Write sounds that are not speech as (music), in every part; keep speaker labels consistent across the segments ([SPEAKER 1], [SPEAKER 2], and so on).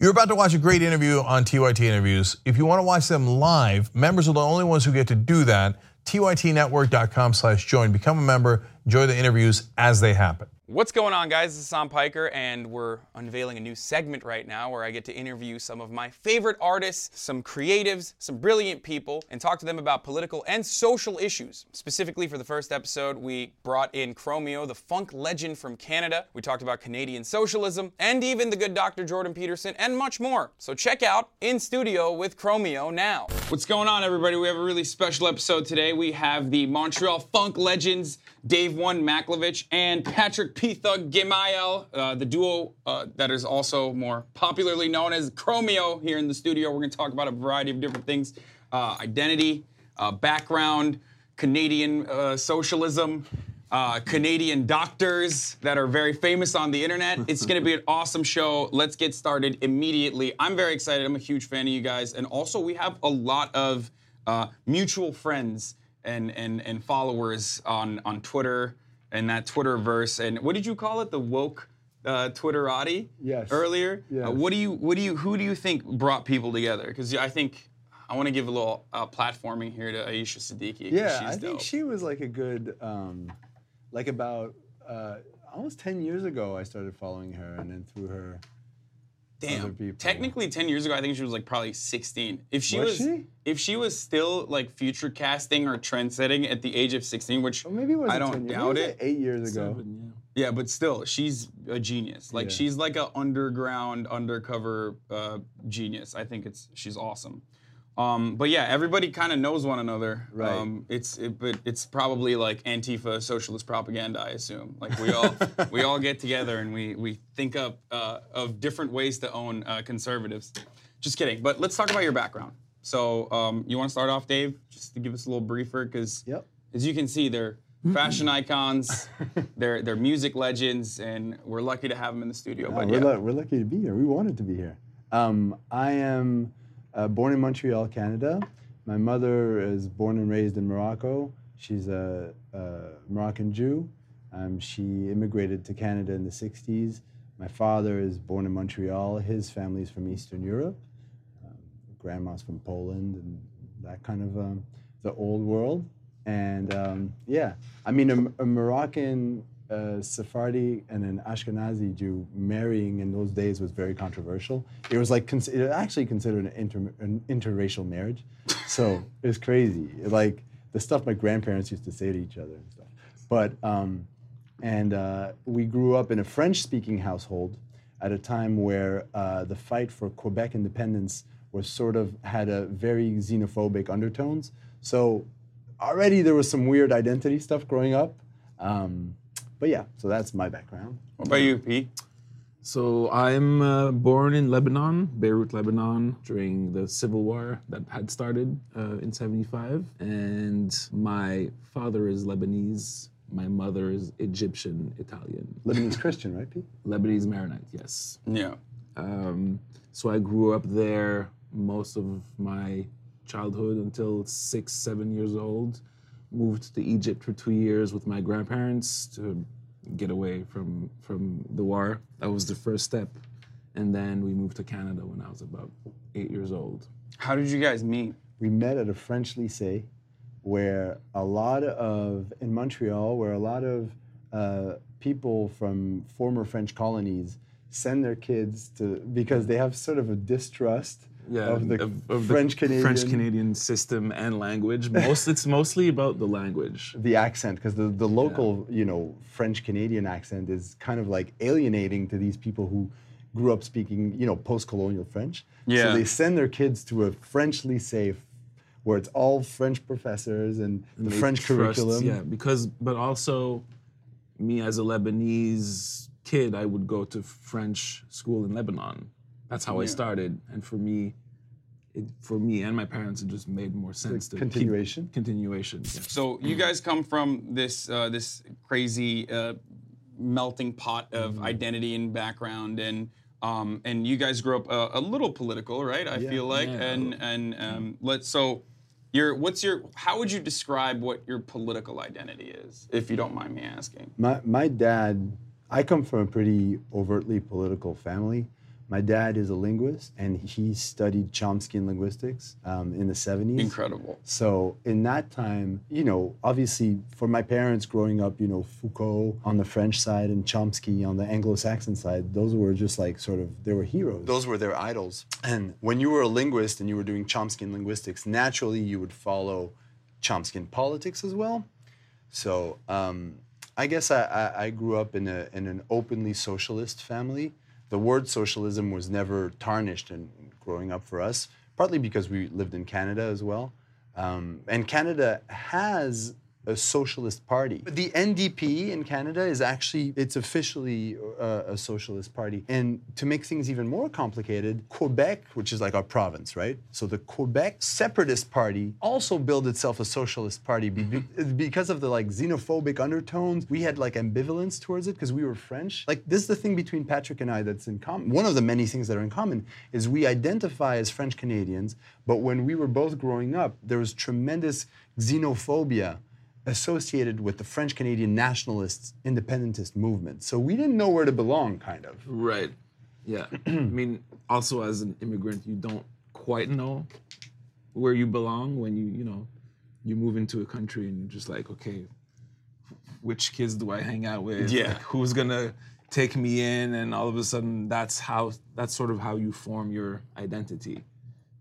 [SPEAKER 1] You're about to watch a great interview on TYT Interviews. If you want to watch them live, members are the only ones who get to do that. TYTnetwork.com slash join. Become a member. Enjoy the interviews as they happen.
[SPEAKER 2] What's going on, guys? This is Hasan Piker, and we're unveiling a new segment right now where I get to interview some of my favorite artists, some creatives, some brilliant people, and talk to them about political and social issues. Specifically, for the first episode, we brought in Chromeo, the funk legend from Canada. We talked about Canadian socialism, and even the good Dr. Jordan Peterson, and much more. So check out In Studio with Chromeo now. What's going on, everybody? We have a really special episode today. We have the Montreal funk legends, Dave One Macklovitch and Patrick Pee Thug uh, the duo uh, that is also more popularly known as Chromeo here in the studio. We're going to talk about a variety of different things uh, identity, uh, background, Canadian uh, socialism. Uh, Canadian doctors that are very famous on the internet. (laughs) It's going to be an awesome show. Let's get started immediately. I'm very excited. I'm a huge fan of you guys. And also, we have a lot of uh, mutual friends and, and, and followers on, on Twitter and that Twitterverse. And what did you call it? The woke uh, Twitterati?
[SPEAKER 3] Yes.
[SPEAKER 2] Earlier?
[SPEAKER 3] Yes.
[SPEAKER 2] Uh, what do you, what do you, who do you think brought people together? Because I think I want to give a little uh, platforming here to Aisha Siddiqui.
[SPEAKER 3] Yeah, I think
[SPEAKER 2] dope.
[SPEAKER 3] she was like a good, um, like about uh, almost 10 years ago, I started following her, and then through her,
[SPEAKER 2] Damn.
[SPEAKER 3] people.
[SPEAKER 2] Technically, ten years ago, I think she was like probably sixteen. If she
[SPEAKER 3] Was
[SPEAKER 2] was,
[SPEAKER 3] she?
[SPEAKER 2] if she was still like future casting or trend setting at the age of sixteen, which
[SPEAKER 3] or maybe it was
[SPEAKER 2] I don't
[SPEAKER 3] 10 years,
[SPEAKER 2] doubt
[SPEAKER 3] maybe
[SPEAKER 2] it.
[SPEAKER 3] Eight years ago.
[SPEAKER 2] Yeah, but still, she's a genius. Like
[SPEAKER 3] Yeah.
[SPEAKER 2] she's like an underground, undercover uh, genius. I think it's she's awesome. Um, but yeah, everybody kind of knows one another.
[SPEAKER 3] Right.
[SPEAKER 2] Um, it's it, but it's probably like Antifa socialist propaganda. I assume. Like we all (laughs) we all get together and we we think up uh, of different ways to own uh, conservatives. Just kidding. But let's talk about your background. So um, you want to start off, Dave, just to give us a little briefer, because
[SPEAKER 3] Yep.
[SPEAKER 2] as you can see, they're fashion icons, they're they're music legends, and we're lucky to have them in the studio. But
[SPEAKER 3] we're,
[SPEAKER 2] yeah,
[SPEAKER 3] lu- we're lucky to be here. We wanted to be here. Um, I am uh, born in Montreal, Canada. My mother is born and raised in Morocco. She's a, a Moroccan Jew. Um, she immigrated to Canada in the 60s. My father is born in Montreal. His family's from Eastern Europe. Um, grandma's from Poland and that kind of um, the old world. And um, yeah, I mean, a, a Moroccan uh, Sephardi and an Ashkenazi Jew marrying in those days was very controversial. It was like cons- it actually considered an, inter- an interracial marriage, so it was crazy. Like the stuff my grandparents used to say to each other and stuff. But um, and uh, we grew up in a French-speaking household at a time where uh, the fight for Quebec independence was sort of had a very xenophobic undertones. So already there was some weird identity stuff growing up. Um, but yeah, so that's my background.
[SPEAKER 2] what about you, Pete?
[SPEAKER 4] So I'm uh, born in Lebanon, Beirut, Lebanon, during the civil war that had started uh, in '75, and my father is Lebanese. My mother is Egyptian Italian.
[SPEAKER 3] Lebanese Christian, right, Pete? (laughs)
[SPEAKER 4] Lebanese Maronite, yes.
[SPEAKER 2] Yeah.
[SPEAKER 4] Um, so I grew up there most of my childhood until six, seven years old. Moved to Egypt for two years with my grandparents to get away from from the war. That was the first step, and then we moved to Canada when I was about eight years old.
[SPEAKER 2] How did you guys meet?
[SPEAKER 3] We met at a French lycée where a lot of, in Montreal, where a lot of uh, people from former French colonies send their kids to, because they have sort of a distrust of the French Canadian.
[SPEAKER 4] French Canadian system and language. Most it's mostly about the language. (laughs)
[SPEAKER 3] the accent because the, the local you know french canadian accent is kind of like alienating to these people who grew up speaking you know post-colonial french
[SPEAKER 2] Yeah.
[SPEAKER 3] so they send their kids to a french lycée where it's all french professors and the
[SPEAKER 4] They
[SPEAKER 3] french
[SPEAKER 4] trust-
[SPEAKER 3] curriculum
[SPEAKER 4] Yeah, because but also me as a Lebanese kid, I would go to French school in Lebanon. That's how I started, and for me, it, for me and my parents, it just made more sense to keep-
[SPEAKER 3] continuation?
[SPEAKER 4] continuation. Yeah.
[SPEAKER 2] So you guys come from this uh, this crazy uh, melting pot of
[SPEAKER 3] Mm-hmm.
[SPEAKER 2] identity and background, and um, and you guys grew up uh, a little political, right? I feel like,
[SPEAKER 4] Yeah.
[SPEAKER 2] and and um, let's so. Your, what's your? How would you describe what your political identity is, if you don't mind me asking?
[SPEAKER 3] My, my dad, I come from a pretty overtly political family. My dad is a linguist, and he studied Chomsky and linguistics um, in the 70s.
[SPEAKER 2] Incredible.
[SPEAKER 3] So in that time, you know, obviously for my parents growing up, you know, Foucault on the French side and Chomsky on the Anglo-Saxon side, those were just like sort of they were heroes. Those were their idols. And when you were a linguist and you were doing Chomsky and linguistics, naturally you would follow Chomsky in politics as well. So um, I guess I, I, I grew up in, a, in an openly socialist family. The word socialism was never tarnished in growing up for us, partly because we lived in Canada as well. Um, and Canada has a socialist party. The NDP in Canada is actually, it's officially uh, a socialist party. And to make things even more complicated, Quebec, which is like our province, right? So the Quebec Separatist Party also built itself a socialist party be- be- because of the like xenophobic undertones. We had like ambivalence towards it because we were French. Like this is the thing between Patrick and I that's in common. One of the many things that are in common is we identify as French Canadians, but when we were both growing up, there was tremendous xenophobia associated with the French Canadian nationalist independentist movement. So we didn't know where to belong, kind of.
[SPEAKER 4] Right. Yeah. (clears throat) I mean, also as an immigrant, you don't quite know where you belong when you, you know, you move into a country and you're just like, okay, which kids do I hang out with?
[SPEAKER 2] Yeah.
[SPEAKER 4] Like, who's gonna take me in? And all of a sudden, that's how that's sort of how you form your identity.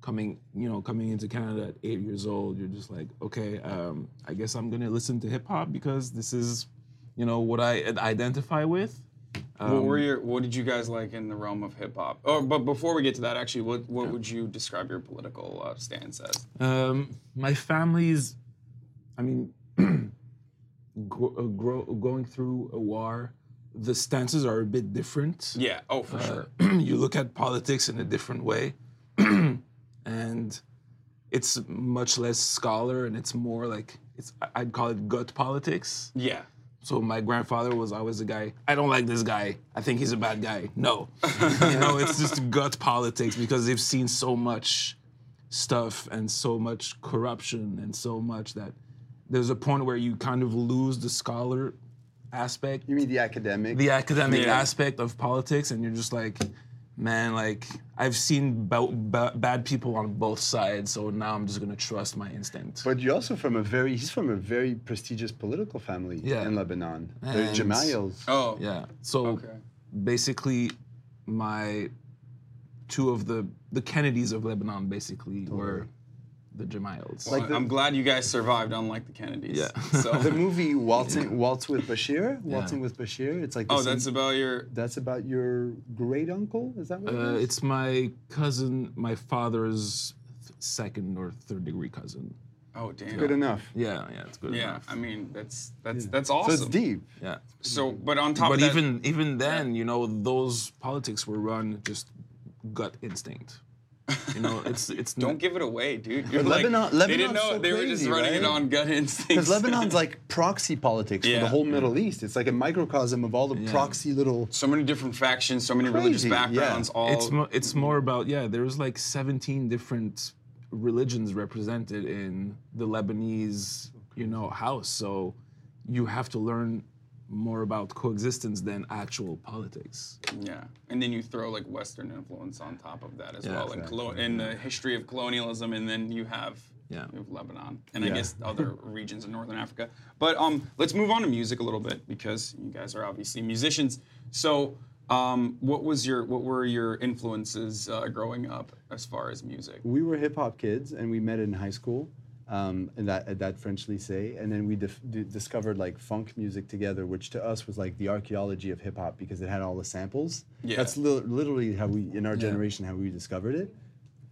[SPEAKER 4] Coming, you know, coming into Canada at eight years old, you're just like, okay, um, I guess I'm gonna listen to hip hop because this is, you know, what I identify with.
[SPEAKER 2] what were your What did you guys like in the realm of hip hop? Oh, but before we get to that, actually, what what would you describe your political uh, stance as?
[SPEAKER 4] Um, my family's, I mean, (clears throat) uh, grow, going through a war, the stances are a bit different.
[SPEAKER 2] Yeah. Oh, for sure. (clears throat)
[SPEAKER 4] you look at politics in a different way, (clears throat) and it's much less scholar and it's more like it's I- I'd call it gut politics.
[SPEAKER 2] Yeah.
[SPEAKER 4] So my grandfather was always the guy. I don't like this guy. I think he's a bad guy. No, (laughs) you know, it's just gut politics because they've seen so much stuff and so much corruption and so much that there's a point where you kind of lose the scholar aspect,
[SPEAKER 3] You mean the academic?
[SPEAKER 4] the academic
[SPEAKER 2] Yeah.
[SPEAKER 4] aspect of politics, and you're just like, man, like I've seen ba- ba- bad people on both sides, so now I'm just gonna trust my instinct.
[SPEAKER 3] but you're also from a very, he's from a very prestigious political family
[SPEAKER 4] Yeah.
[SPEAKER 3] in Lebanon. The
[SPEAKER 4] And-
[SPEAKER 3] Gemayels.
[SPEAKER 2] Oh.
[SPEAKER 4] Yeah. So
[SPEAKER 2] Okay.
[SPEAKER 4] basically, my two of the the Kennedys of Lebanon basically were the Gemayels.
[SPEAKER 3] Like the-
[SPEAKER 2] I'm glad you guys survived, unlike the Kennedys.
[SPEAKER 4] Yeah. (laughs)
[SPEAKER 2] So. (laughs)
[SPEAKER 3] The movie Waltzing, Waltz with Bashir, Waltzing with Bashir. It's like the
[SPEAKER 2] oh,
[SPEAKER 3] same-
[SPEAKER 2] that's about your.
[SPEAKER 3] that's about your great uncle. Is that what
[SPEAKER 4] uh,
[SPEAKER 3] it is?
[SPEAKER 4] it's my cousin, my father's second or third degree cousin.
[SPEAKER 2] Oh, damn.
[SPEAKER 3] good enough.
[SPEAKER 4] Yeah, yeah, it's good
[SPEAKER 2] Yeah.
[SPEAKER 4] enough.
[SPEAKER 2] I mean, that's that's that's
[SPEAKER 3] So
[SPEAKER 2] awesome.
[SPEAKER 3] it's deep.
[SPEAKER 4] yeah.
[SPEAKER 2] So, but on top
[SPEAKER 4] But
[SPEAKER 2] of that, But
[SPEAKER 4] even even then, you know, those politics were run just gut instinct. You know, it's it's
[SPEAKER 2] don't
[SPEAKER 4] not,
[SPEAKER 2] give it away, dude. You're like,
[SPEAKER 3] Lebanon-
[SPEAKER 2] they didn't know
[SPEAKER 3] so
[SPEAKER 2] they were just
[SPEAKER 3] crazy,
[SPEAKER 2] running it on gut instincts.
[SPEAKER 3] Because Lebanon's (laughs) like proxy politics for the whole Middle East. It's like a microcosm of all the proxy little.
[SPEAKER 2] so many different factions, so many religious
[SPEAKER 3] Crazy, yeah.
[SPEAKER 2] backgrounds. All
[SPEAKER 4] it's mo- it's more about yeah. There's like 17 different religions represented in the Lebanese you know house, so you have to learn more about coexistence than actual politics.
[SPEAKER 2] Yeah, and then you throw like Western influence on top of that as
[SPEAKER 4] Yeah,
[SPEAKER 2] well, and, colo- and the history of colonialism, and then you have
[SPEAKER 4] Yeah.
[SPEAKER 2] you have Lebanon, and I guess other (laughs) regions in northern Africa. But um, let's move on to music a little bit because you guys are obviously musicians. So, um, what was your what were your influences uh, growing up as far as music?
[SPEAKER 3] We were hip hop kids, and we met in high school, um, in that at that French lycée, and then we discovered like funk music together, which to us was like the archaeology of hip hop because it had all the samples.
[SPEAKER 2] Yeah.
[SPEAKER 3] That's li- literally how we, in our generation, how we discovered it.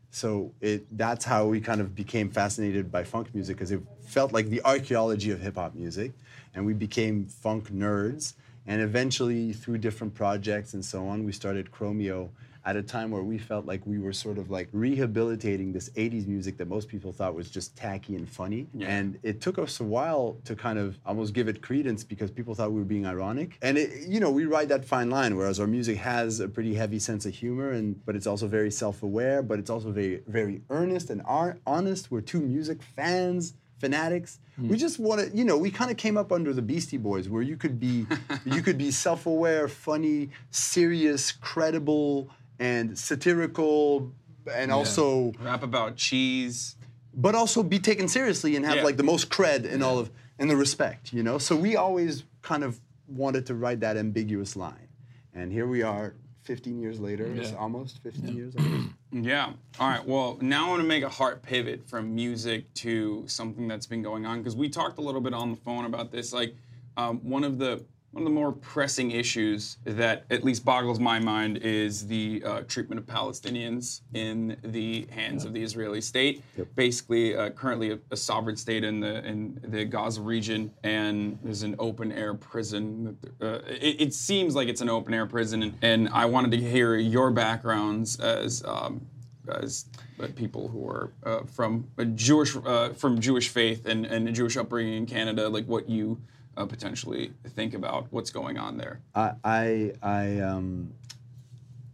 [SPEAKER 3] So it that's how we kind of became fascinated by funk music because it felt like the archaeology of hip hop music, and we became funk nerds. And eventually, through different projects and so on, we started Chromeo at a time where we felt like we were sort of like rehabilitating this 80s music that most people thought was just tacky and funny.
[SPEAKER 2] Yeah.
[SPEAKER 3] And it took us a while to kind of almost give it credence because people thought we were being ironic. And it, you know, we ride that fine line, whereas our music has a pretty heavy sense of humor, and but it's also very self-aware, but it's also very, very earnest and honest. We're two music fans. Fanatics. Hmm. We just want to, you know, we kind of came up under the Beastie Boys, where you could be, (laughs) you could be self-aware, funny, serious, credible, and satirical and also
[SPEAKER 2] Rap about cheese.
[SPEAKER 3] but also be taken seriously and have
[SPEAKER 2] Yeah.
[SPEAKER 3] like the most cred and all of and the respect, you know. So we always kind of wanted to write that ambiguous line, and here we are, 15 years later. It's almost 15 years. I guess. (clears throat)
[SPEAKER 2] Yeah. All right. Well, now I want to make a hard pivot from music to something that's been going on because we talked a little bit on the phone about this. Like, um, one of the one of the more pressing issues that at least boggles my mind is the uh, treatment of Palestinians in the hands of the Israeli state. Basically, uh, currently a, a sovereign state in the in the Gaza region, and there's an open air prison. Uh, it, it seems like it's an open air prison, and, and I wanted to hear your backgrounds as. Um, as uh, people who are uh, from a Jewish uh, from Jewish faith and, and a Jewish upbringing in Canada, like what you uh, potentially think about what's going on there.
[SPEAKER 3] I I I um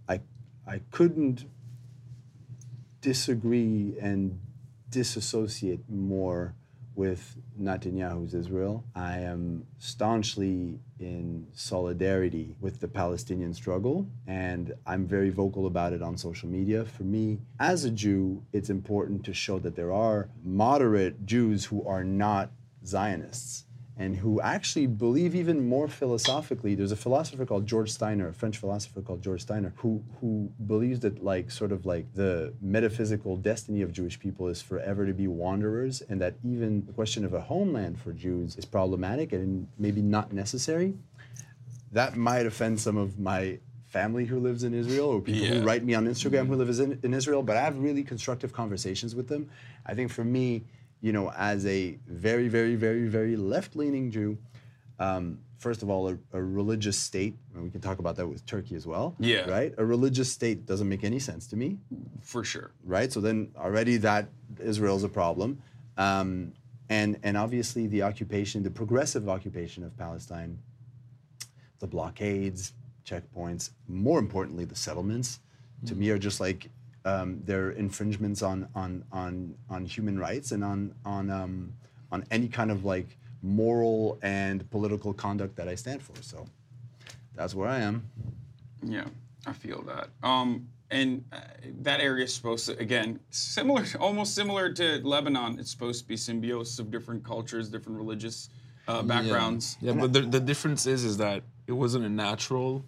[SPEAKER 3] I I couldn't disagree and disassociate more with Netanyahu's Israel. I am staunchly in solidarity with the Palestinian struggle, and I'm very vocal about it on social media. For me, as a Jew, it's important to show that there are moderate Jews who are not Zionists and who actually believe even more philosophically. There's a philosopher called George Steiner, a French philosopher called George Steiner, who who believes that like sort of like the metaphysical destiny of Jewish people is forever to be wanderers, and that even the question of a homeland for Jews is problematic and maybe not necessary. That might offend some of my family who lives in Israel or people
[SPEAKER 2] Yeah.
[SPEAKER 3] who write me on Instagram who mm-hmm. live in, in Israel, but I have really constructive conversations with them. I think for me, you know, as a very, very, very, very left-leaning Jew, um, first of all, a, a religious state, and we can talk about that with Turkey as well.
[SPEAKER 2] Yeah.
[SPEAKER 3] Right? A religious state doesn't make any sense to me
[SPEAKER 2] For sure.
[SPEAKER 3] right? So then already that Israel's a problem, um, and and obviously the occupation, the progressive occupation of Palestine, the blockades, checkpoints, more importantly the settlements, to me are just like um, they're infringements on on on on human rights and on on um, on any kind of like moral and political conduct that I stand for. So that's where I am.
[SPEAKER 2] Yeah, I feel that. Um, and uh, that area is supposed to, again, similar, (laughs) almost similar to Lebanon. It's supposed to be symbiosis of different cultures, different religious uh, backgrounds.
[SPEAKER 4] Yeah, but the, the difference is is that it wasn't a natural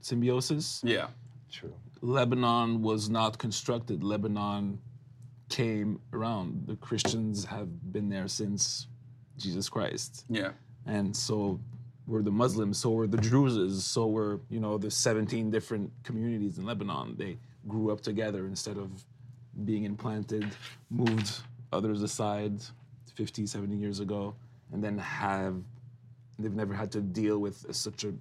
[SPEAKER 4] symbiosis.
[SPEAKER 2] Yeah.
[SPEAKER 3] True.
[SPEAKER 4] Lebanon was not constructed. Lebanon came around. The Christians have been there since Jesus Christ.
[SPEAKER 2] Yeah.
[SPEAKER 4] And so were the Muslims, so were the Druzes, so were, you know, the 17 different communities in Lebanon. They grew up together instead of being implanted, moved others aside 50, 70 years ago, and then have, they've never had to deal with such a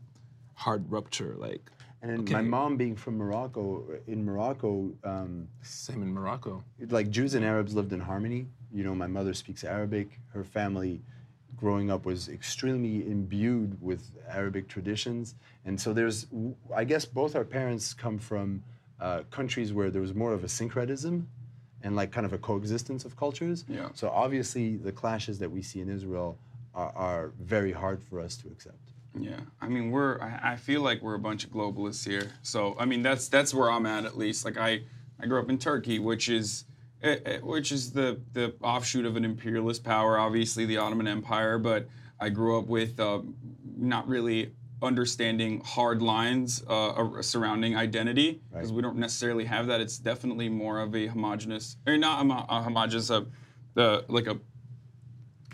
[SPEAKER 4] hard rupture. Like,
[SPEAKER 3] And
[SPEAKER 4] Okay.
[SPEAKER 3] my mom being from Morocco, in Morocco, um,
[SPEAKER 4] same in Morocco.
[SPEAKER 3] like Jews and Arabs lived in harmony. You know, my mother speaks Arabic. Her family, growing up, was extremely imbued with Arabic traditions, and so there's, I guess, both our parents come from uh, countries where there was more of a syncretism, and like kind of a coexistence of cultures.
[SPEAKER 2] Yeah.
[SPEAKER 3] So obviously, the clashes that we see in Israel are, are very hard for us to accept.
[SPEAKER 2] Yeah, I mean, we're. I, I feel like we're a bunch of globalists here. So, I mean, that's that's where I'm at at least. Like, I I grew up in Turkey, which is eh, eh, which is the the offshoot of an imperialist power, obviously the Ottoman Empire. But I grew up with uh, not really understanding hard lines uh, surrounding identity because
[SPEAKER 3] Right.
[SPEAKER 2] we don't necessarily have that. It's definitely more of a homogenous, or not homo- a homogenous, uh, uh, like a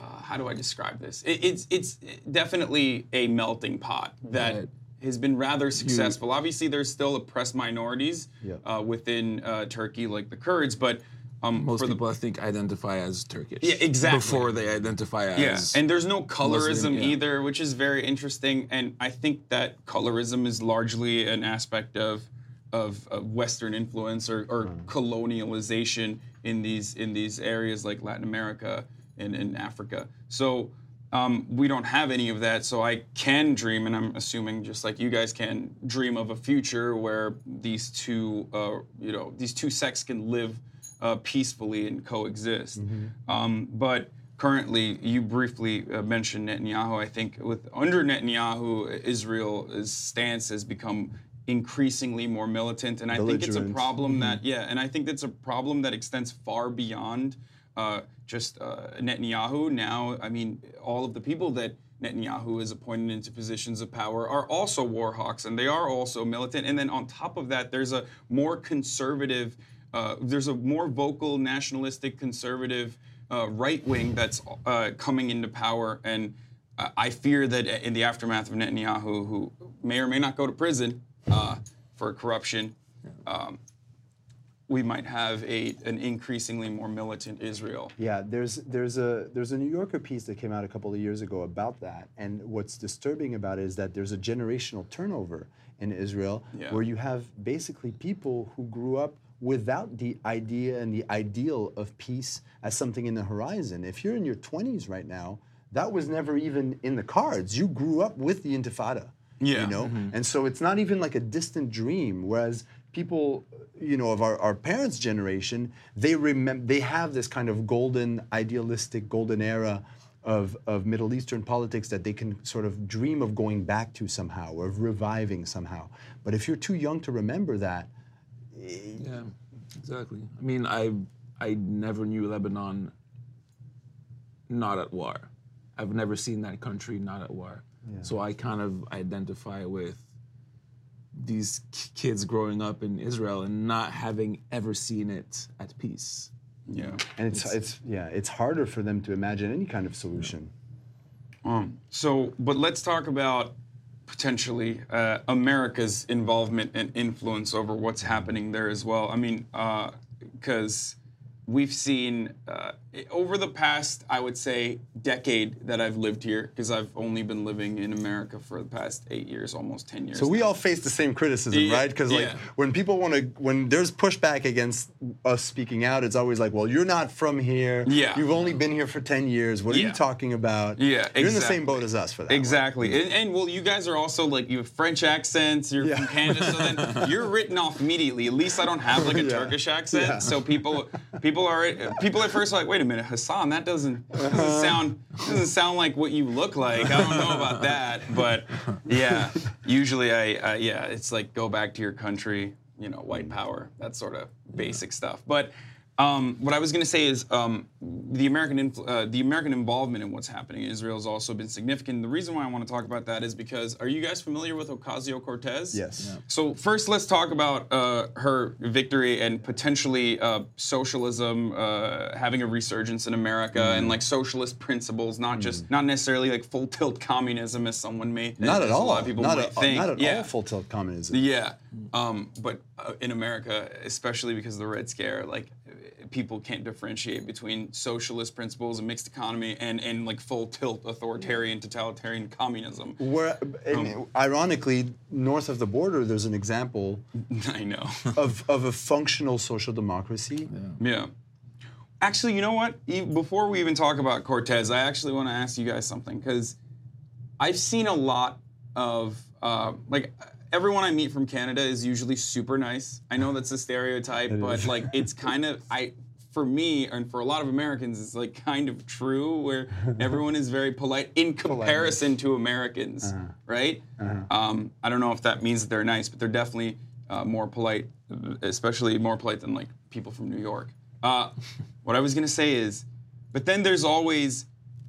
[SPEAKER 2] uh, how do I describe this? It, it's it's definitely a melting pot that
[SPEAKER 4] Right.
[SPEAKER 2] has been rather successful. Obviously, there's still oppressed minorities
[SPEAKER 3] Yeah.
[SPEAKER 2] uh, within uh, Turkey, like the Kurds, but um,
[SPEAKER 4] Most
[SPEAKER 2] for the
[SPEAKER 4] people, I think, identify as Turkish.
[SPEAKER 2] Yeah, exactly.
[SPEAKER 4] Before they identify as.
[SPEAKER 2] yeah, and there's no colorism
[SPEAKER 4] Muslim, yeah.
[SPEAKER 2] either, which is very interesting. And I think that colorism is largely an aspect of of, of Western influence or, or colonialization in these in these areas like Latin America and, and Africa. So um, we don't have any of that. So I can dream, and I'm assuming just like you guys can dream of a future where these two, uh, you know, these two sects can live uh, peacefully and coexist. Um, but currently, you briefly uh, mentioned Netanyahu. I think with under Netanyahu, Israel's stance has become increasingly more militant, and I think it's a problem that yeah, and I think it's a problem that extends far beyond uh, just uh, Netanyahu. Now, I mean, all of the people that Netanyahu has appointed into positions of power are also war hawks, and they are also militant. And then on top of that, there's a more conservative, uh, there's a more vocal nationalistic conservative uh, right wing that's uh, coming into power, and uh, I fear that in the aftermath of Netanyahu, who may or may not go to prison uh, for corruption, um, we might have a an increasingly more militant Israel.
[SPEAKER 3] Yeah, there's there's a there's a New Yorker piece that came out a couple of years ago about that, and what's disturbing about it is that there's a generational turnover in Israel
[SPEAKER 2] Yeah.
[SPEAKER 3] where you have basically people who grew up without the idea and the ideal of peace as something in the horizon. If you're in your 20s right now, that was never even in the cards. You grew up with the Intifada.
[SPEAKER 2] Yeah.
[SPEAKER 3] You know, mm-hmm. and so it's not even like a distant dream. Whereas people, you know, of our, our parents' generation, they remember they have this kind of golden, idealistic, golden era of, of Middle Eastern politics that they can sort of dream of going back to somehow or of reviving somehow. But if you're too young to remember that, eh,
[SPEAKER 4] Yeah, exactly. I mean, I I never knew Lebanon not at war. I've never seen that country not at war. So I kind of identify with these kids growing up in Israel and not having ever seen it at peace.
[SPEAKER 2] Yeah.
[SPEAKER 3] and it's it's, yeah, it's harder for them to imagine any kind of solution.
[SPEAKER 2] Um so, but let's talk about potentially uh, America's involvement and influence over what's happening there as well. I mean, because we've seen uh, over the past, I would say, decade that I've lived here, because I've only been living in America for the past eight years, almost ten years.
[SPEAKER 3] So we all face the same criticism,
[SPEAKER 2] Yeah,
[SPEAKER 3] right? Because like
[SPEAKER 2] yeah.
[SPEAKER 3] when people want to, when there's pushback against us speaking out, it's always like, well, you're not from here.
[SPEAKER 2] Yeah.
[SPEAKER 3] You've only been here for ten years. What are you talking about?
[SPEAKER 2] Yeah,
[SPEAKER 3] You're in the same boat as us for that.
[SPEAKER 2] Exactly, and, and well, you guys are also like you have French accents. You're from
[SPEAKER 3] Yeah.
[SPEAKER 2] Canada, so then (laughs) you're written off immediately. At least I don't have like a (laughs)
[SPEAKER 3] Yeah.
[SPEAKER 2] Turkish accent,
[SPEAKER 3] Yeah.
[SPEAKER 2] so people, people are people at first are like, wait a minute, Hasan, that doesn't, doesn't uh-huh. sound doesn't sound like what you look like. I don't know about that, but yeah, usually I, I yeah, it's like go back to your country, you know, white power, that sort of basic stuff. But um, what I was going to say is um, the American influ- uh, the American involvement in what's happening in Israel has also been significant. The reason why I want to talk about that is because are you guys familiar with Ocasio Cortez?
[SPEAKER 3] Yes.
[SPEAKER 2] So first, let's talk about uh, her victory and potentially uh, socialism uh, having a resurgence in America
[SPEAKER 3] Mm.
[SPEAKER 2] and like socialist principles, not just not necessarily like full tilt communism as someone may
[SPEAKER 3] Not
[SPEAKER 2] as
[SPEAKER 3] at all.
[SPEAKER 2] A lot of people
[SPEAKER 3] not
[SPEAKER 2] might
[SPEAKER 3] at,
[SPEAKER 2] think.
[SPEAKER 3] not at
[SPEAKER 2] yeah.
[SPEAKER 3] all full tilt communism.
[SPEAKER 2] Yeah, um, but uh, in America, especially because of the Red Scare, like people can't differentiate between socialist principles, and mixed economy, and and like full tilt authoritarian, totalitarian communism.
[SPEAKER 3] Where,
[SPEAKER 2] Um,
[SPEAKER 3] ironically, north of the border, there's an example (laughs)
[SPEAKER 2] I know. (laughs)
[SPEAKER 3] of, of a functional social democracy.
[SPEAKER 2] yeah. Actually, you know what? E- Before we even talk about Cortez, I actually want to ask you guys something because I've seen a lot of uh, like everyone I meet from Canada is usually super nice. I know that's a stereotype, but
[SPEAKER 3] is.
[SPEAKER 2] like it's kind of I for me and for a lot of Americans it's like kind of true where (laughs) everyone is very polite in comparison to Americans, right? Um, I don't know if that means that they're nice, but they're definitely uh, more polite, especially more polite than like people from New York. Uh, what I was gonna say is, but then there's always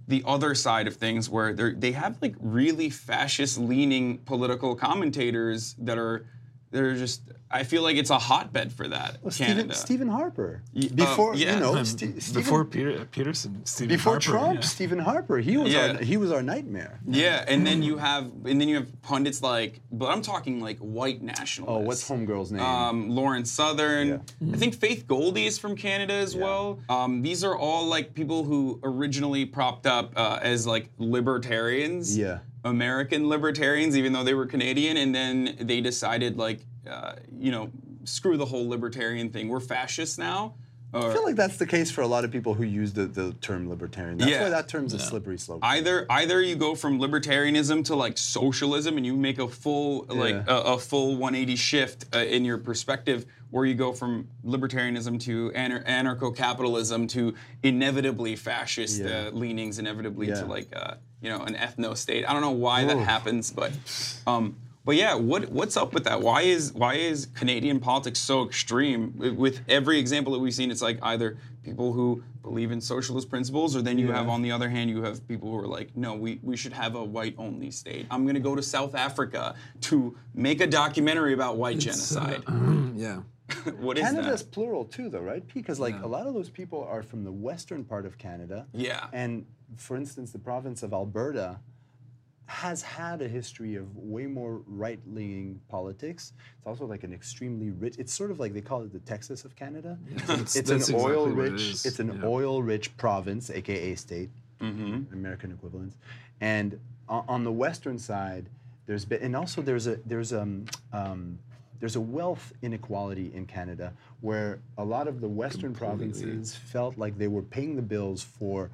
[SPEAKER 2] the other side of things where they have like really fascist leaning political commentators that are they're just I feel like it's a hotbed for that
[SPEAKER 3] Well,
[SPEAKER 2] Canada.
[SPEAKER 3] Stephen, Stephen Harper. Before,
[SPEAKER 2] um, yeah.
[SPEAKER 3] you know,
[SPEAKER 4] Um,
[SPEAKER 3] Ste- Stephen,
[SPEAKER 4] Before Peter, Peterson, Stephen
[SPEAKER 3] before
[SPEAKER 4] Harper,
[SPEAKER 3] Trump,
[SPEAKER 4] yeah.
[SPEAKER 3] Stephen Harper, he was,
[SPEAKER 2] Yeah.
[SPEAKER 3] our, he was our nightmare.
[SPEAKER 2] yeah, and then you have and then you have pundits like but I'm talking like white nationalists.
[SPEAKER 3] Oh, what's Homegirl's name?
[SPEAKER 2] Um, Lauren Southern.
[SPEAKER 3] Yeah.
[SPEAKER 2] I think Faith Goldy is from Canada as well. Um, these are all like people who originally propped up uh, as like libertarians.
[SPEAKER 3] Yeah.
[SPEAKER 2] American libertarians, even though they were Canadian, and then they decided like, uh, you know, screw the whole libertarian thing. We're fascists now. Or
[SPEAKER 3] I feel like that's the case for a lot of people who use the, the term libertarian. That's
[SPEAKER 2] Yeah.
[SPEAKER 3] why that term's a slippery slope.
[SPEAKER 2] either either you go from libertarianism to like socialism and you make a full like a, a full 180 shift uh, in your perspective or you go from libertarianism to anar- anarcho-capitalism to inevitably fascist
[SPEAKER 3] Yeah.
[SPEAKER 2] uh, leanings inevitably
[SPEAKER 3] Yeah.
[SPEAKER 2] to like uh, you know an ethno state i don't know why that happens but um, but yeah, what what's up with that? Why is why is Canadian politics so extreme? With every example that we've seen, it's like either people who believe in socialist principles, or then you have on the other hand, you have people who are like, no, we, we should have a white only state. I'm gonna go to South Africa to make a documentary about white genocide. (clears throat)
[SPEAKER 4] yeah. (laughs)
[SPEAKER 2] what is
[SPEAKER 3] Canada's
[SPEAKER 2] that?
[SPEAKER 3] plural too, though, right? Because like a lot of those people are from the western part of Canada.
[SPEAKER 2] Yeah.
[SPEAKER 3] And for instance, the province of Alberta has had a history of way more right-leaning politics. It's also like an extremely rich. It's sort of like they call it the Texas of Canada.
[SPEAKER 4] That's-
[SPEAKER 3] it's
[SPEAKER 4] that's
[SPEAKER 3] an
[SPEAKER 4] exactly what it
[SPEAKER 3] oil-rich.
[SPEAKER 4] is,
[SPEAKER 3] it's an
[SPEAKER 4] yeah.
[SPEAKER 3] oil-rich province, aka state.
[SPEAKER 2] Mm-hmm.
[SPEAKER 3] American equivalents. And on, on the western side, there's been, and also there's a there's um, um there's a wealth inequality in Canada where a lot of the western provinces felt like they were paying the bills for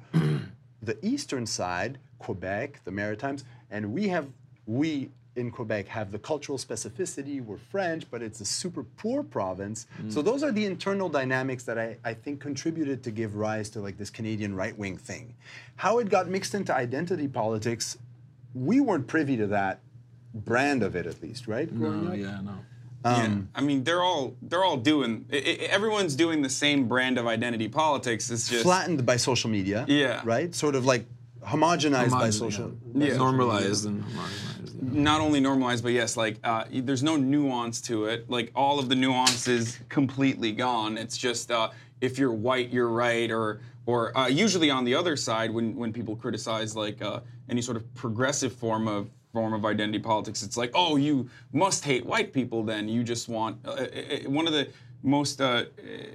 [SPEAKER 3] the eastern side, Quebec, the Maritimes, and we have we in Quebec have the cultural specificity. We're French, but it's a super poor province. Mm. So those are the internal dynamics that I, I think contributed to give rise to like this Canadian right wing thing. How it got mixed into identity politics, we weren't privy to that brand of it at least, right?
[SPEAKER 4] No,
[SPEAKER 3] up?
[SPEAKER 4] yeah, no.
[SPEAKER 2] Yeah, I mean they're all they're all doing. i i everyone's doing the same brand of identity politics. It's just
[SPEAKER 3] Flattened by social media.
[SPEAKER 2] Yeah.
[SPEAKER 3] Right? Sort of like homogenized by social.
[SPEAKER 4] yeah.
[SPEAKER 2] Yeah.
[SPEAKER 4] Normalized and homogenized. yeah.
[SPEAKER 2] not only normalized, but yes, like uh, there's no nuance to it. Like all of the nuance is completely gone. It's just uh, if you're white, you're right, or or uh, usually on the other side, when when people criticize like uh, any sort of progressive form of form of identity politics, it's like, oh, you must hate white people. Then you just want uh, uh, uh, one of the most uh, uh,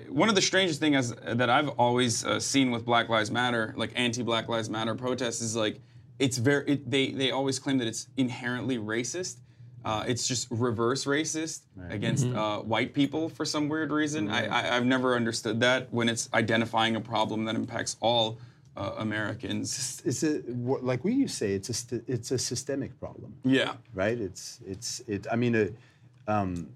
[SPEAKER 2] one of the strangest things as that I've always uh, seen with Black Lives Matter, like anti-Black Lives Matter protests, is like it's very it, they they always claim that it's inherently racist. Uh, it's just reverse racist against uh, white people for some weird reason. I, I, I've never understood that when it's identifying a problem that impacts all uh, Americans.
[SPEAKER 3] It's a like we used to say. It's a it's a systemic problem.
[SPEAKER 2] Yeah,
[SPEAKER 3] right? It's it's it. I mean, uh, um,